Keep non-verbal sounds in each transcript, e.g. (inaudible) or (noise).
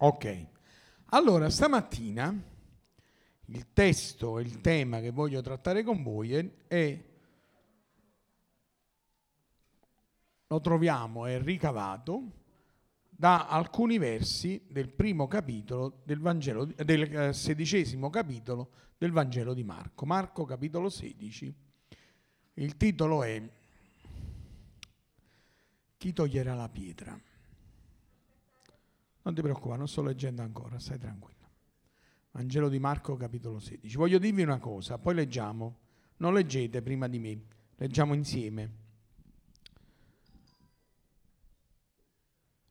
Ok, allora stamattina il testo e il tema che voglio trattare con voi è, lo troviamo, è ricavato da alcuni versi del primo capitolo del Vangelo, del eh, sedicesimo capitolo del Vangelo di Marco. Marco capitolo 16. Il titolo è Chi toglierà la pietra? Non ti preoccupare, non sto leggendo ancora, stai tranquillo. Vangelo di Marco capitolo 16. Voglio dirvi una cosa, poi leggiamo. Non leggete prima di me, leggiamo insieme.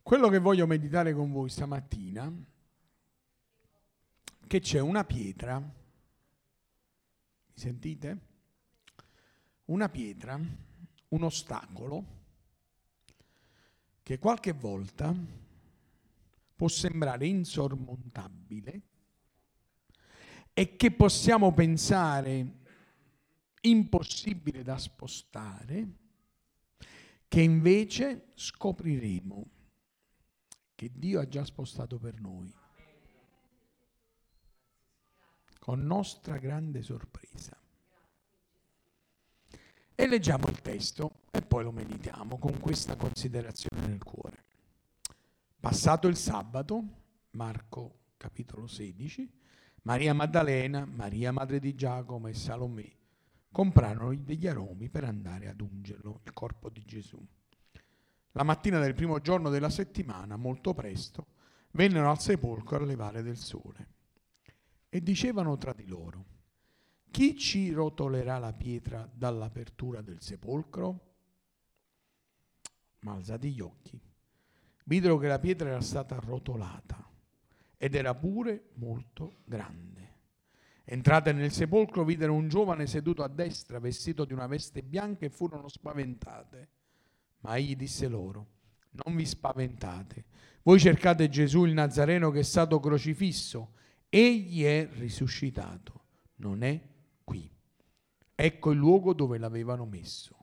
Quello che voglio meditare con voi stamattina, che c'è una pietra, mi sentite? Una pietra, un ostacolo, che qualche volta può sembrare insormontabile e che possiamo pensare impossibile da spostare, che invece scopriremo che Dio ha già spostato per noi. Con nostra grande sorpresa. E leggiamo il testo e poi lo meditiamo con questa considerazione nel cuore. Passato il sabato, Marco capitolo 16, Maria Maddalena, Maria madre di Giacomo e Salomè comprarono degli aromi per andare ad ungerlo, il corpo di Gesù. La mattina del primo giorno della settimana, molto presto, vennero al sepolcro a levare del sole e dicevano tra di loro, chi ci rotolerà la pietra dall'apertura del sepolcro? Ma alzati gli occhi videro che la pietra era stata rotolata ed era pure molto grande. Entrate nel sepolcro, videro un giovane seduto a destra, vestito di una veste bianca, e furono spaventate. Ma egli disse loro, non vi spaventate, voi cercate Gesù il Nazareno che è stato crocifisso, egli è risuscitato, non è qui. Ecco il luogo dove l'avevano messo.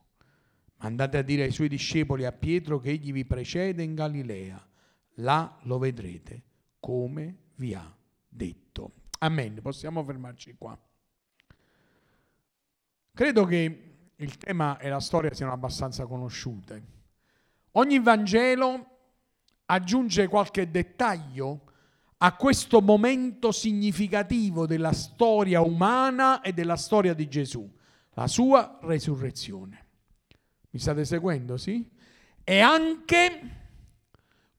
Andate a dire ai suoi discepoli a Pietro che egli vi precede in Galilea. Là lo vedrete come vi ha detto. Amen. Possiamo fermarci qua. Credo che il tema e la storia siano abbastanza conosciute. Ogni Vangelo aggiunge qualche dettaglio a questo momento significativo della storia umana e della storia di Gesù, la sua resurrezione. Mi state seguendo, sì? E anche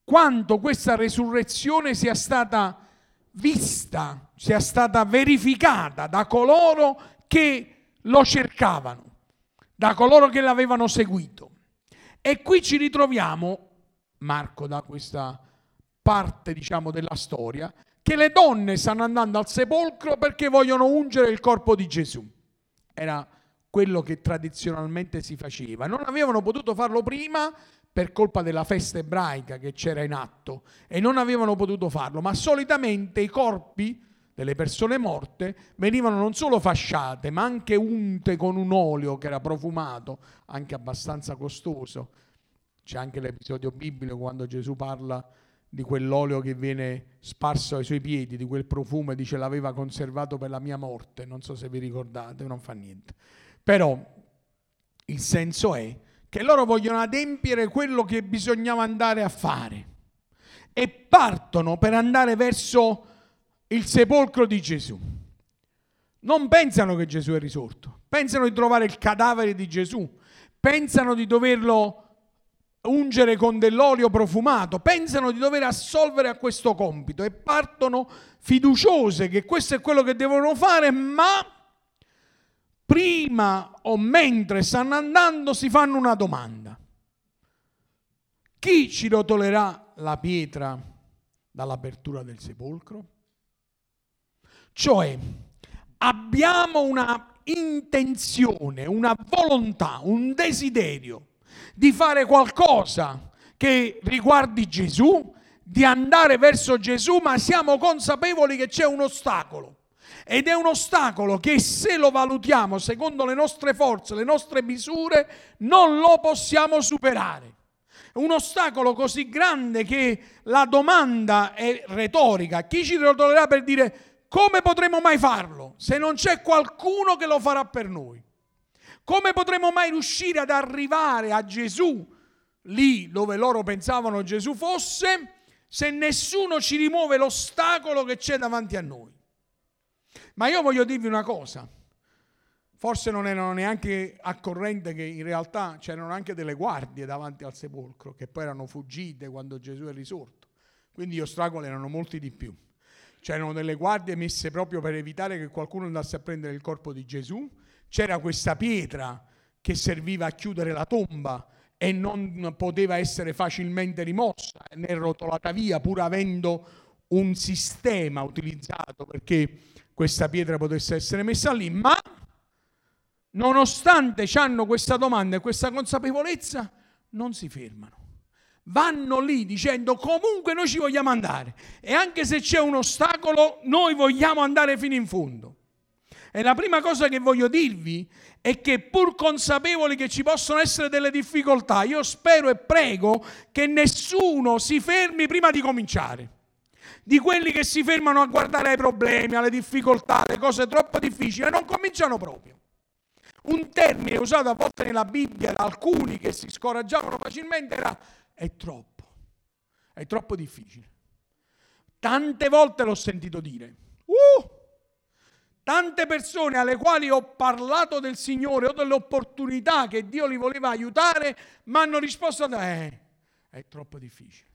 quanto questa resurrezione sia stata vista, sia stata verificata da coloro che lo cercavano, da coloro che l'avevano seguito. E qui ci ritroviamo, Marco da questa parte diciamo della storia, che le donne stanno andando al sepolcro perché vogliono ungere il corpo di Gesù. Era quello che tradizionalmente si faceva. Non avevano potuto farlo prima per colpa della festa ebraica che c'era in atto e non avevano potuto farlo, ma solitamente i corpi delle persone morte venivano non solo fasciate, ma anche unte con un olio che era profumato, anche abbastanza costoso. C'è anche l'episodio biblico quando Gesù parla di quell'olio che viene sparso ai suoi piedi, di quel profumo e dice l'aveva conservato per la mia morte, non so se vi ricordate, non fa niente. Però il senso è che loro vogliono adempiere quello che bisognava andare a fare e partono per andare verso il sepolcro di Gesù. Non pensano che Gesù è risorto, pensano di trovare il cadavere di Gesù, pensano di doverlo ungere con dell'olio profumato, pensano di dover assolvere a questo compito e partono fiduciose che questo è quello che devono fare, ma prima o mentre stanno andando si fanno una domanda. Chi ci rotolerà la pietra dall'apertura del sepolcro? Cioè, abbiamo una intenzione, una volontà, un desiderio di fare qualcosa che riguardi Gesù, di andare verso Gesù, ma siamo consapevoli che c'è un ostacolo ed è un ostacolo che se lo valutiamo secondo le nostre forze, le nostre misure, non lo possiamo superare. Un ostacolo così grande che la domanda è retorica. Chi ci rotolerà per dire come potremo mai farlo se non c'è qualcuno che lo farà per noi? Come potremo mai riuscire ad arrivare a Gesù lì dove loro pensavano Gesù fosse se nessuno ci rimuove l'ostacolo che c'è davanti a noi? Ma io voglio dirvi una cosa. Forse non erano neanche a corrente che in realtà c'erano anche delle guardie davanti al sepolcro che poi erano fuggite quando Gesù è risorto. Quindi gli ostacoli erano molti di più. C'erano delle guardie messe proprio per evitare che qualcuno andasse a prendere il corpo di Gesù. C'era questa pietra che serviva a chiudere la tomba e non poteva essere facilmente rimossa né rotolata via pur avendo un sistema utilizzato perché questa pietra potesse essere messa lì, ma nonostante hanno questa domanda e questa consapevolezza, non si fermano. Vanno lì dicendo comunque noi ci vogliamo andare e anche se c'è un ostacolo noi vogliamo andare fino in fondo. E la prima cosa che voglio dirvi è che pur consapevoli che ci possono essere delle difficoltà, io spero e prego che nessuno si fermi prima di cominciare. Di quelli che si fermano a guardare ai problemi, alle difficoltà, alle cose troppo difficili e non cominciano proprio. Un termine usato a volte nella Bibbia da alcuni che si scoraggiavano facilmente era è troppo, è troppo difficile. Tante volte l'ho sentito dire. Uh! Tante persone alle quali ho parlato del Signore o dell'opportunità che Dio li voleva aiutare, mi hanno risposto, eh, è troppo difficile.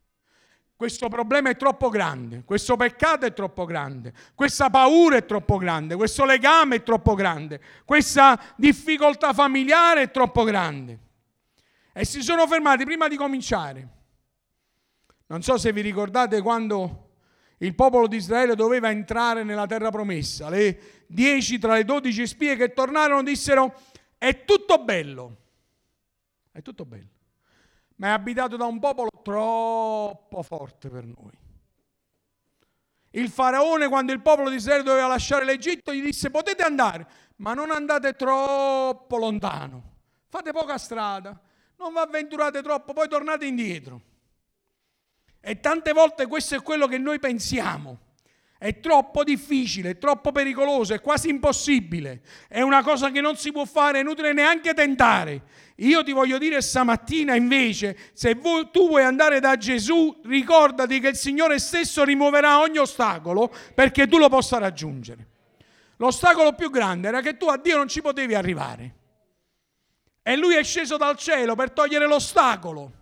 Questo problema è troppo grande, questo peccato è troppo grande, questa paura è troppo grande, questo legame è troppo grande, questa difficoltà familiare è troppo grande. E si sono fermati prima di cominciare. Non so se vi ricordate quando il popolo di Israele doveva entrare nella terra promessa. Le dieci tra le dodici spie che tornarono dissero è tutto bello, è tutto bello ma è abitato da un popolo troppo forte per noi. Il faraone, quando il popolo di Israele doveva lasciare l'Egitto, gli disse potete andare, ma non andate troppo lontano, fate poca strada, non vi avventurate troppo, poi tornate indietro. E tante volte questo è quello che noi pensiamo. È troppo difficile, è troppo pericoloso, è quasi impossibile. È una cosa che non si può fare, è inutile neanche tentare. Io ti voglio dire stamattina invece, se tu vuoi andare da Gesù, ricordati che il Signore stesso rimuoverà ogni ostacolo perché tu lo possa raggiungere. L'ostacolo più grande era che tu a Dio non ci potevi arrivare. E lui è sceso dal cielo per togliere l'ostacolo,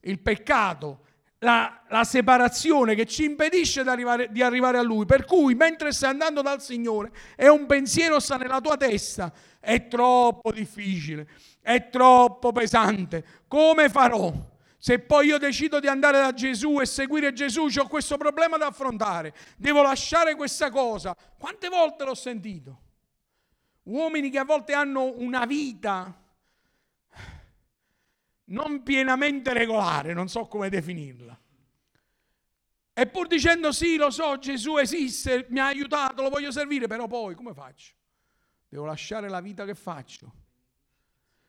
il peccato, la, la, separazione che ci impedisce di arrivare, di arrivare, a Lui. Per cui mentre stai andando dal Signore e un pensiero sta nella tua testa, è troppo difficile, è troppo pesante. Come farò? Se poi io decido di andare da Gesù e seguire Gesù, ho questo problema da affrontare, devo lasciare questa cosa. Quante volte l'ho sentito? Uomini che a volte hanno una vita non pienamente regolare, non so come definirla. E pur dicendo sì, lo so, Gesù esiste, mi ha aiutato, lo voglio servire, però poi come faccio? Devo lasciare la vita che faccio,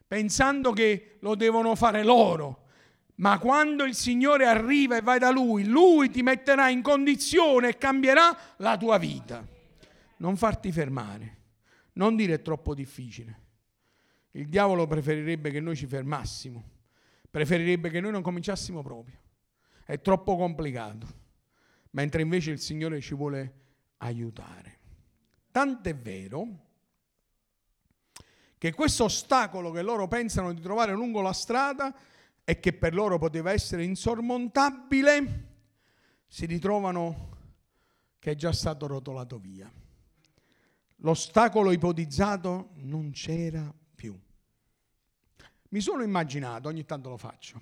pensando che lo devono fare loro. Ma quando il Signore arriva e vai da Lui, Lui ti metterà in condizione e cambierà la tua vita. Non farti fermare, non dire è troppo difficile. Il diavolo preferirebbe che noi ci fermassimo preferirebbe che noi non cominciassimo proprio. È troppo complicato. Mentre invece il Signore ci vuole aiutare. Tant'è vero che questo ostacolo che loro pensano di trovare lungo la strada e che per loro poteva essere insormontabile, si ritrovano che è già stato rotolato via. L'ostacolo ipotizzato non c'era. Mi sono immaginato, ogni tanto lo faccio,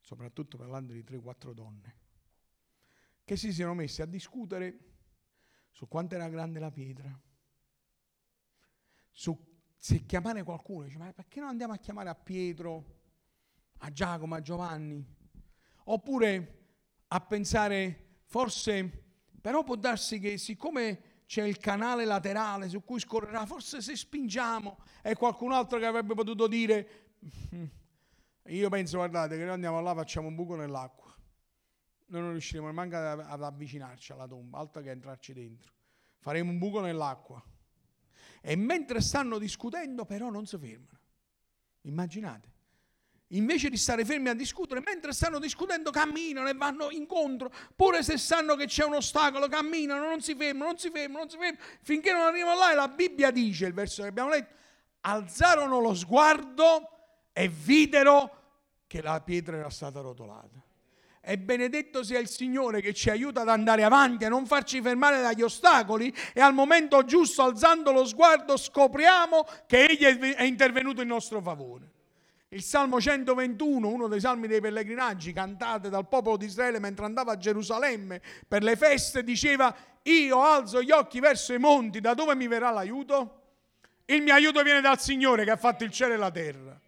soprattutto parlando di 3-4 donne, che si siano messe a discutere su quanto era grande la pietra, su se chiamare qualcuno, dice, ma perché non andiamo a chiamare a Pietro, a Giacomo, a Giovanni? Oppure a pensare, forse, però può darsi che siccome c'è il canale laterale su cui scorrerà, forse se spingiamo è qualcun altro che avrebbe potuto dire, mm, Io penso, guardate, che noi andiamo là, facciamo un buco nell'acqua. Noi non riusciremo neanche ad, avvicinarci alla tomba, altro che entrarci dentro. Faremo un buco nell'acqua. E mentre stanno discutendo, però, non si fermano. Immaginate. Invece di stare fermi a discutere, mentre stanno discutendo, camminano e vanno incontro. Pure se sanno che c'è un ostacolo, camminano, non si fermano, non si fermano, non si fermano, finché non arrivano là. E la Bibbia dice, il verso che abbiamo letto, alzarono lo sguardo e videro che la pietra era stata rotolata. E benedetto sia il Signore che ci aiuta ad andare avanti, a non farci fermare dagli ostacoli e al momento giusto, alzando lo sguardo, scopriamo che Egli è intervenuto in nostro favore. Il Salmo 121, uno dei salmi dei pellegrinaggi cantate dal popolo di Israele mentre andava a Gerusalemme per le feste, diceva, io alzo gli occhi verso i monti, da dove mi verrà l'aiuto? Il mio aiuto viene dal Signore che ha fatto il cielo e la terra.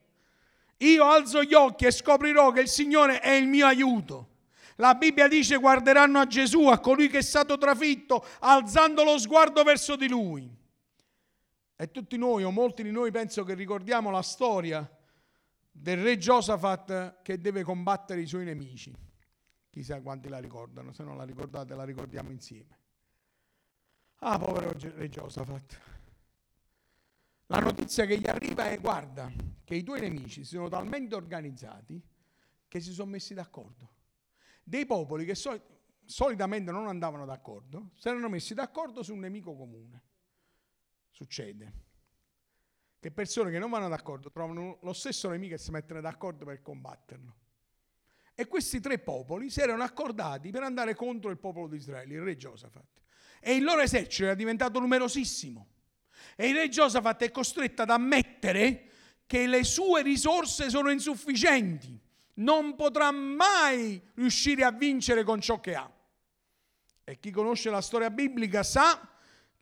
Io alzo gli occhi e scoprirò che il Signore è il mio aiuto. La Bibbia dice guarderanno a Gesù, a colui che è stato trafitto, alzando lo sguardo verso di lui. E tutti noi, o molti di noi, penso che ricordiamo la storia del re Giosafat che deve combattere i suoi nemici. Chissà quanti la ricordano, se non la ricordate la ricordiamo insieme. Ah, povero re Giosafat. La notizia che gli arriva è, guarda, che i tuoi nemici si sono talmente organizzati che si sono messi d'accordo. Dei popoli che sol- solitamente non andavano d'accordo, si erano messi d'accordo su un nemico comune. Succede che persone che non vanno d'accordo trovano lo stesso nemico e si mettono d'accordo per combatterlo. E questi tre popoli si erano accordati per andare contro il popolo di Israele, il re Giosafat. E il loro esercito era diventato numerosissimo. E il re Giosafat è costretto ad ammettere che le sue risorse sono insufficienti, non potrà mai riuscire a vincere con ciò che ha. E chi conosce la storia biblica sa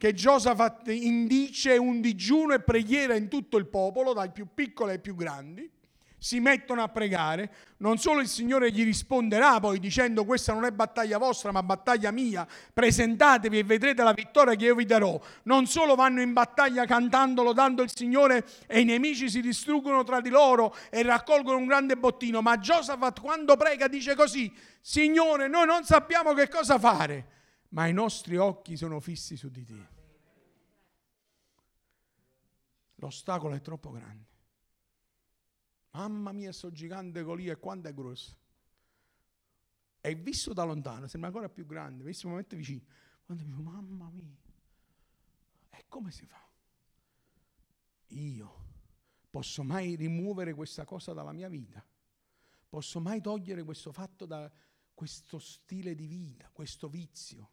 che Giosafat indice un digiuno e preghiera in tutto il popolo, dai più piccoli ai più grandi, si mettono a pregare, non solo il Signore gli risponderà poi dicendo questa non è battaglia vostra ma battaglia mia, presentatevi e vedrete la vittoria che io vi darò, non solo vanno in battaglia cantando, lodando il Signore e i nemici si distruggono tra di loro e raccolgono un grande bottino, ma Giosafat quando prega dice così, Signore noi non sappiamo che cosa fare, ma i nostri occhi sono fissi su di te. L'ostacolo è troppo grande. Mamma mia, sto gigante Golia, quanto è grosso. E visto da lontano, sembra ancora più grande, visto momento vicino. Quando dico, mamma mia, e come si fa? Io posso mai rimuovere questa cosa dalla mia vita? Posso mai togliere questo fatto da questo stile di vita, questo vizio,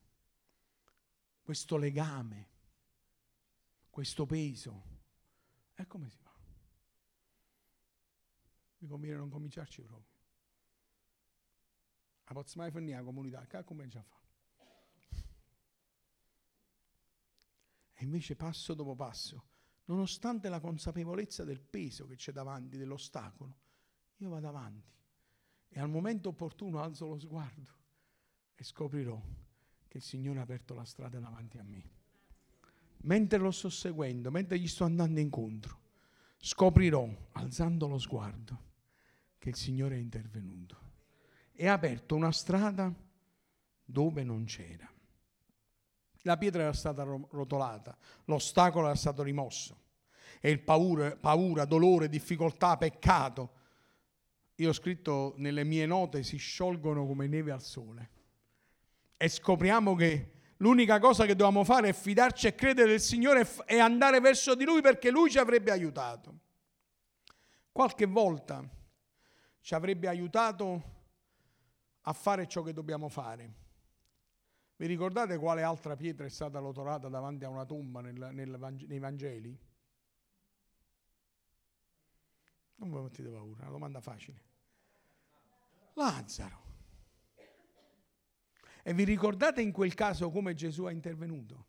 questo legame, questo peso? E come si fa? mi conviene non cominciarci proprio. A posso mai finire la comunità, che comincia a fare? E invece passo dopo passo, nonostante la consapevolezza del peso che c'è davanti, dell'ostacolo, io vado avanti e al momento opportuno alzo lo sguardo e scoprirò che il Signore ha aperto la strada davanti a me. Mentre lo sto seguendo, mentre gli sto andando incontro, scoprirò, alzando lo sguardo, che il Signore è intervenuto e ha aperto una strada dove non c'era. La pietra era stata rotolata, l'ostacolo era stato rimosso e il paura, paura, dolore, difficoltà, peccato, io ho scritto nelle mie note, si sciolgono come neve al sole. E scopriamo che l'unica cosa che dobbiamo fare è fidarci e credere nel Signore e andare verso di Lui perché Lui ci avrebbe aiutato. Qualche volta ci avrebbe aiutato a fare ciò che dobbiamo fare. Vi ricordate quale altra pietra è stata rotolata davanti a una tomba nel, nel, nei Vangeli? Non vi mettete paura, è una domanda facile. Lazzaro. E vi ricordate in quel caso come Gesù è intervenuto?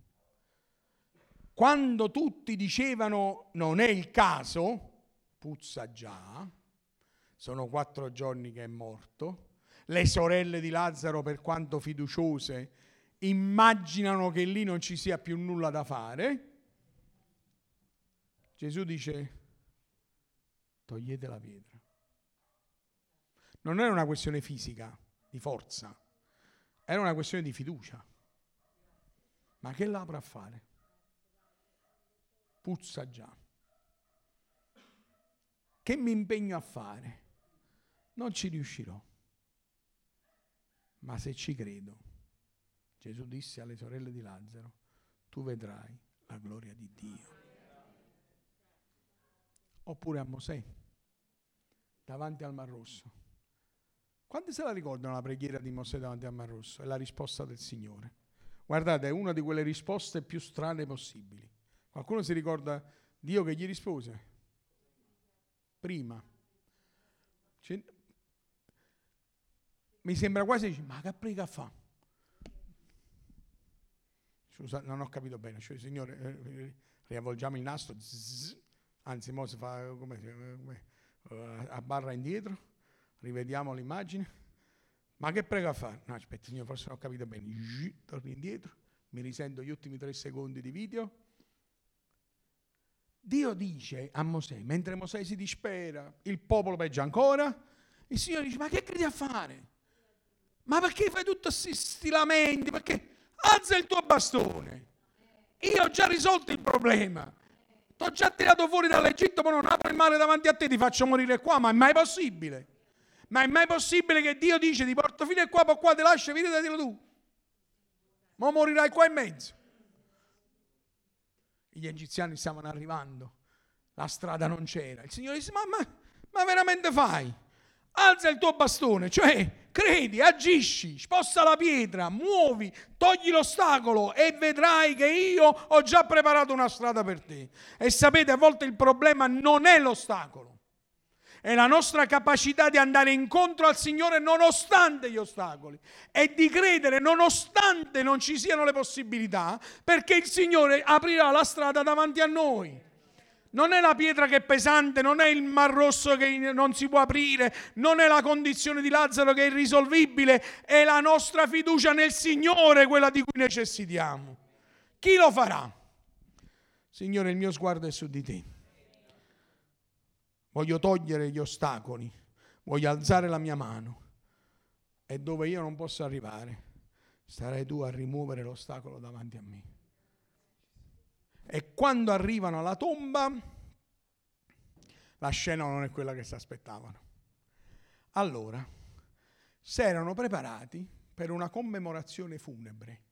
Quando tutti dicevano non è il caso, puzza già, sono quattro giorni che è morto. Le sorelle di Lazzaro, per quanto fiduciose, immaginano che lì non ci sia più nulla da fare. Gesù dice, togliete la pietra. Non era una questione fisica, di forza, era una questione di fiducia. Ma che l'apro a fare? Puzza già. Che mi impegno a fare? Non ci riuscirò. Ma se ci credo, Gesù disse alle sorelle di Lazzaro, tu vedrai la gloria di Dio. Oppure a Mosè, davanti al Mar Rosso. Quanti se la ricordano la preghiera di Mosè davanti al Mar Rosso? È la risposta del Signore. Guardate, è una di quelle risposte più strane possibili. Qualcuno si ricorda Dio che gli rispose? Prima. Mi sembra quasi, ma che prega fa? Scusa, non ho capito bene. Cioè, Signore, eh, eh riavvolgiamo il nastro, zzz, anzi, mo si fa come, come, uh, a barra indietro, rivediamo l'immagine. Ma che prega fa? No, aspetta, signore, forse non ho capito bene. Zzz, torno indietro, mi risento gli ultimi tre secondi di video. Dio dice a Mosè, mentre Mosè si dispera, il popolo peggio ancora, il Signore dice, ma che credi a fare? Ma perché fai tutti questi lamenti? Perché alza il tuo bastone. Io ho già risolto il problema. Ti ho già tirato fuori dall'Egitto, ma non apro il mare davanti a te, ti faccio morire qua, ma è mai possibile? Ma è mai possibile che Dio dice ti porto fino a qua, poi qua ti lascio, da tu. Ma morirai qua in mezzo. Gli egiziani stavano arrivando, la strada non c'era. Il Signore disse, ma, ma, ma veramente fai? Alza il tuo bastone, cioè credi, agisci, sposta la pietra, muovi, togli l'ostacolo e vedrai che io ho già preparato una strada per te. E sapete, a volte il problema non è l'ostacolo, è la nostra capacità di andare incontro al Signore nonostante gli ostacoli e di credere nonostante non ci siano le possibilità, perché il Signore aprirà la strada davanti a noi. Non è la pietra che è pesante, non è il mar rosso che non si può aprire, non è la condizione di Lazzaro che è irrisolvibile, è la nostra fiducia nel Signore quella di cui necessitiamo. Chi lo farà? Signore, il mio sguardo è su di te. Voglio togliere gli ostacoli, voglio alzare la mia mano e dove io non posso arrivare, sarai tu a rimuovere l'ostacolo davanti a me. E quando arrivano alla tomba, la scena non è quella che si aspettavano. Allora, si erano preparati per una commemorazione funebre.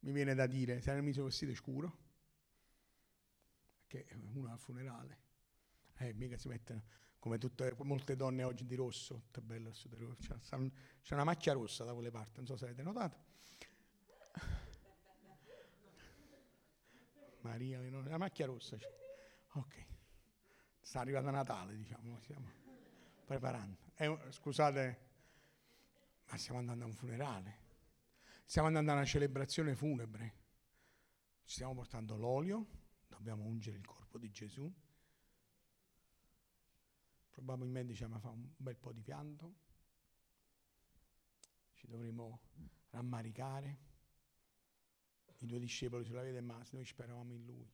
Mi viene da dire, si erano messo vestito scuro, che uno al funerale, eh, mica si mettono come tutte, molte donne oggi di rosso, tutto bello, c'è una macchia rossa da quelle parti, non so se avete notato. (laughs) Maria, la macchia rossa. Ok, sta arrivando Natale, diciamo, stiamo preparando. Eh, scusate, ma stiamo andando a un funerale, stiamo andando a una celebrazione funebre, ci stiamo portando l'olio, dobbiamo ungere il corpo di Gesù. Probabilmente diciamo, fa un bel po' di pianto, ci dovremo rammaricare i due discepoli sulla via del mare, noi speravamo in lui.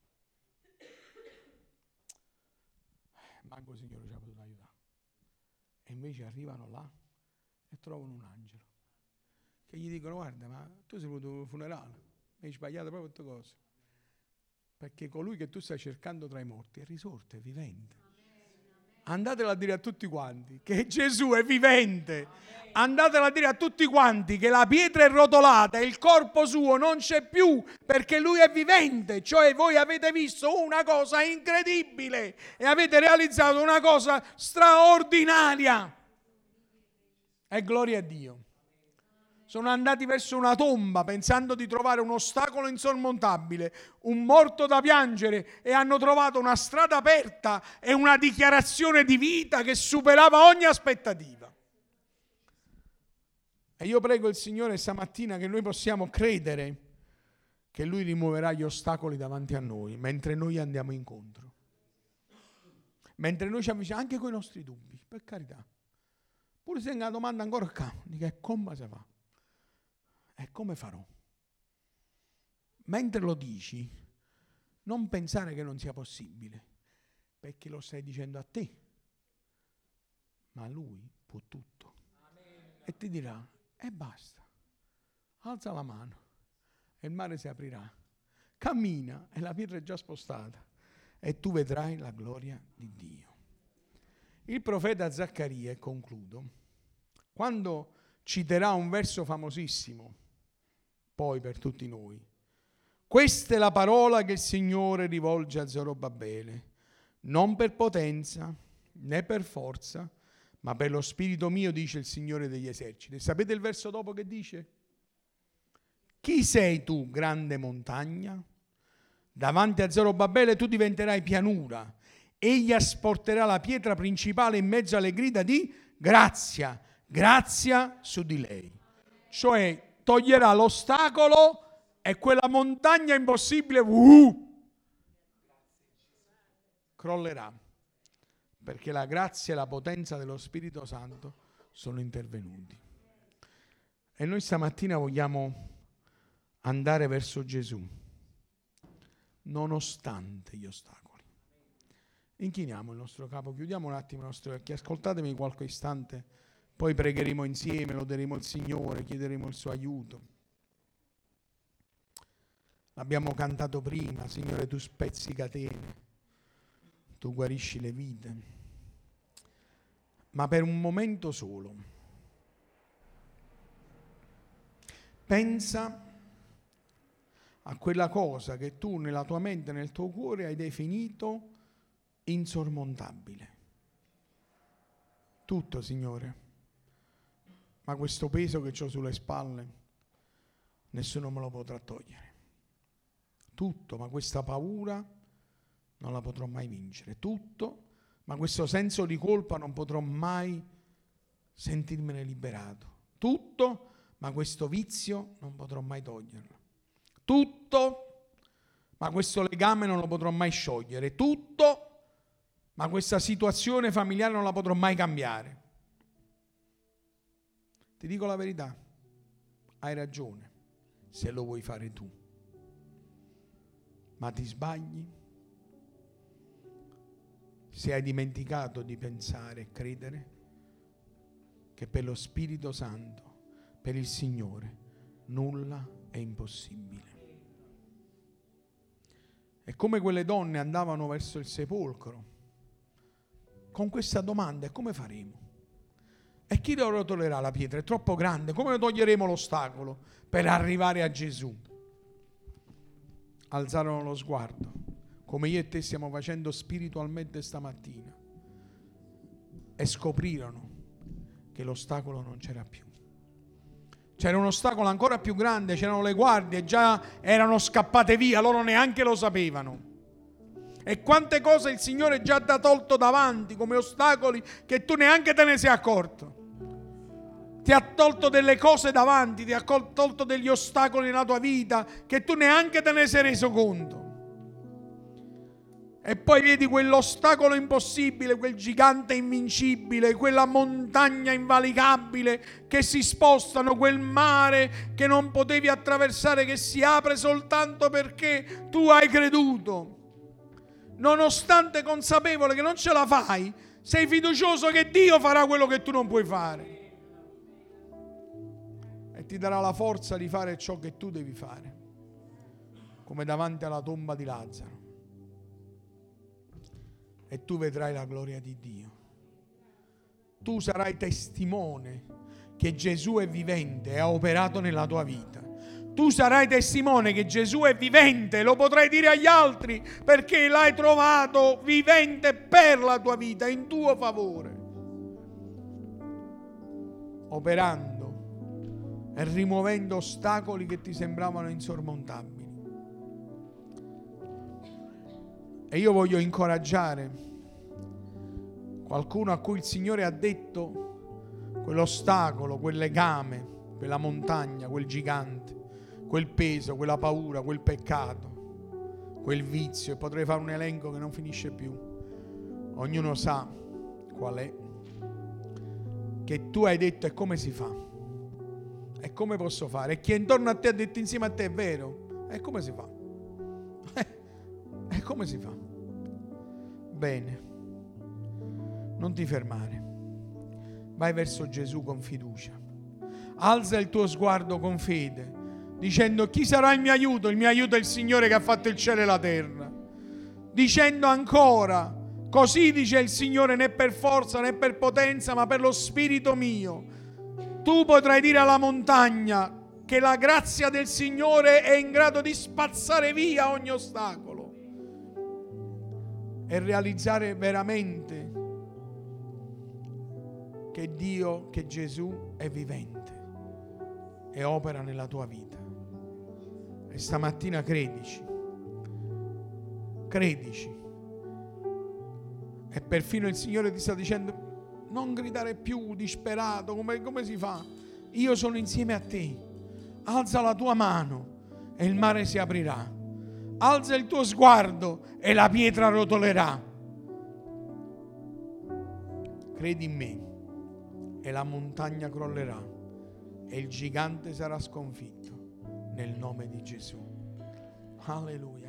Manco il Signore ci ha potuto aiutare. E invece arrivano là e trovano un angelo. Che gli dicono, guarda, ma tu sei venuto un funerale, hai sbagliato proprio tutte cose. Perché colui che tu stai cercando tra i morti è risorto, è vivente. Andatelo a dire a tutti quanti che Gesù è vivente. Andatelo a dire a tutti quanti che la pietra è rotolata e il corpo suo non c'è più perché lui è vivente. Cioè voi avete visto una cosa incredibile e avete realizzato una cosa straordinaria. E gloria a Dio sono andati verso una tomba pensando di trovare un ostacolo insormontabile, un morto da piangere e hanno trovato una strada aperta e una dichiarazione di vita che superava ogni aspettativa. E io prego il Signore stamattina che noi possiamo credere che Lui rimuoverà gli ostacoli davanti a noi mentre noi andiamo incontro. Mentre noi ci avviciniamo anche con i nostri dubbi, per carità. Pure se è una domanda ancora qua, di che come si fa? E come farò? Mentre lo dici, non pensare che non sia possibile, perché lo stai dicendo a te. ma lui può tutto. E ti dirà, e basta, alza la mano e il mare si aprirà. Cammina e la pietra è già spostata e tu vedrai la gloria di Dio. Il profeta Zaccaria, e concludo, quando citerà un verso famosissimo, poi per tutti noi, questa è la parola che il Signore rivolge a Zorobabele, non per potenza né per forza, ma per lo spirito mio, dice il Signore degli eserciti. Sapete il verso dopo che dice? Chi sei tu, grande montagna? Davanti a Zorobabele tu diventerai pianura egli asporterà la pietra principale in mezzo alle grida di grazia, grazia su di lei. Cioè toglierà l'ostacolo e quella montagna impossibile uh, crollerà. Perché la grazia e la potenza dello Spirito Santo sono intervenuti. E noi stamattina vogliamo andare verso Gesù, nonostante gli ostacoli. Inchiniamo il nostro capo, chiudiamo un attimo i nostri occhi, ascoltatemi qualche istante, poi pregheremo insieme, loderemo il Signore, chiederemo il suo aiuto. L'abbiamo cantato prima, Signore, tu spezzi catene, tu guarisci le vite, ma per un momento solo. Pensa a quella cosa che tu nella tua mente, nel tuo cuore hai definito insormontabile. Tutto, Signore. Ma questo peso che ho sulle spalle, nessuno me lo potrà togliere. Tutto, ma questa paura non la potrò mai vincere. Tutto, ma questo senso di colpa non potrò mai sentirmene liberato. Tutto, ma questo vizio non potrò mai toglierlo. Tutto, ma questo legame non lo potrò mai sciogliere. Tutto, ma questa situazione familiare non la potrò mai cambiare. Ti dico la verità, hai ragione se lo vuoi fare tu, ma ti sbagli se hai dimenticato di pensare e credere che per lo Spirito Santo, per il Signore, nulla è impossibile. È come quelle donne andavano verso il sepolcro con questa domanda, come faremo? E chi lo rotolerà la pietra? È troppo grande, come toglieremo l'ostacolo per arrivare a Gesù? Alzarono lo sguardo, come io e te stiamo facendo spiritualmente stamattina, e scoprirono che l'ostacolo non c'era più. C'era un ostacolo ancora più grande, c'erano le guardie, già erano scappate via, loro neanche lo sapevano. E quante cose il Signore già ti ha tolto davanti come ostacoli che tu neanche te ne sei accorto. Ti ha tolto delle cose davanti, ti ha tolto degli ostacoli nella tua vita che tu neanche te ne sei reso conto. E poi vedi quell'ostacolo impossibile, quel gigante invincibile, quella montagna invalicabile che si spostano, quel mare che non potevi attraversare, che si apre soltanto perché tu hai creduto nonostante consapevole che non ce la fai, sei fiducioso che Dio farà quello che tu non puoi fare. E ti darà la forza di fare ciò che tu devi fare, come davanti alla tomba di Lazzaro. E tu vedrai la gloria di Dio. Tu sarai testimone che Gesù è vivente e ha operato nella tua vita tu sarai testimone che Gesù è vivente, lo potrai dire agli altri perché l'hai trovato vivente per la tua vita, in tuo favore, operando e rimuovendo ostacoli che ti sembravano insormontabili. E io voglio incoraggiare qualcuno a cui il Signore ha detto quell'ostacolo, quel legame, quella montagna, quel gigante quel peso, quella paura, quel peccato, quel vizio, e potrei fare un elenco che non finisce più. Ognuno sa qual è. Che tu hai detto e come si fa? Come posso fare? E chi è intorno a te ha detto insieme a te è vero? E come si fa? E come si fa? Bene, non ti fermare. vai verso Gesù con fiducia. Alza il tuo sguardo con fede, dicendo chi sarà il mio aiuto? Il mio aiuto è il Signore che ha fatto il cielo e la terra. Dicendo ancora, così dice il Signore, né per forza né per potenza, ma per lo spirito mio. Tu potrai dire alla montagna che la grazia del Signore è in grado di spazzare via ogni ostacolo e realizzare veramente che Dio, che Gesù è vivente e opera nella tua vita. E stamattina credici, credici. E perfino il Signore ti sta dicendo, non gridare più disperato, come, come si fa? Io sono insieme a te. Alza la tua mano e il mare si aprirà. Alza il tuo sguardo e la pietra rotolerà. Credi in me e la montagna crollerà e il gigante sarà sconfitto nel nome di Gesù. Alleluia.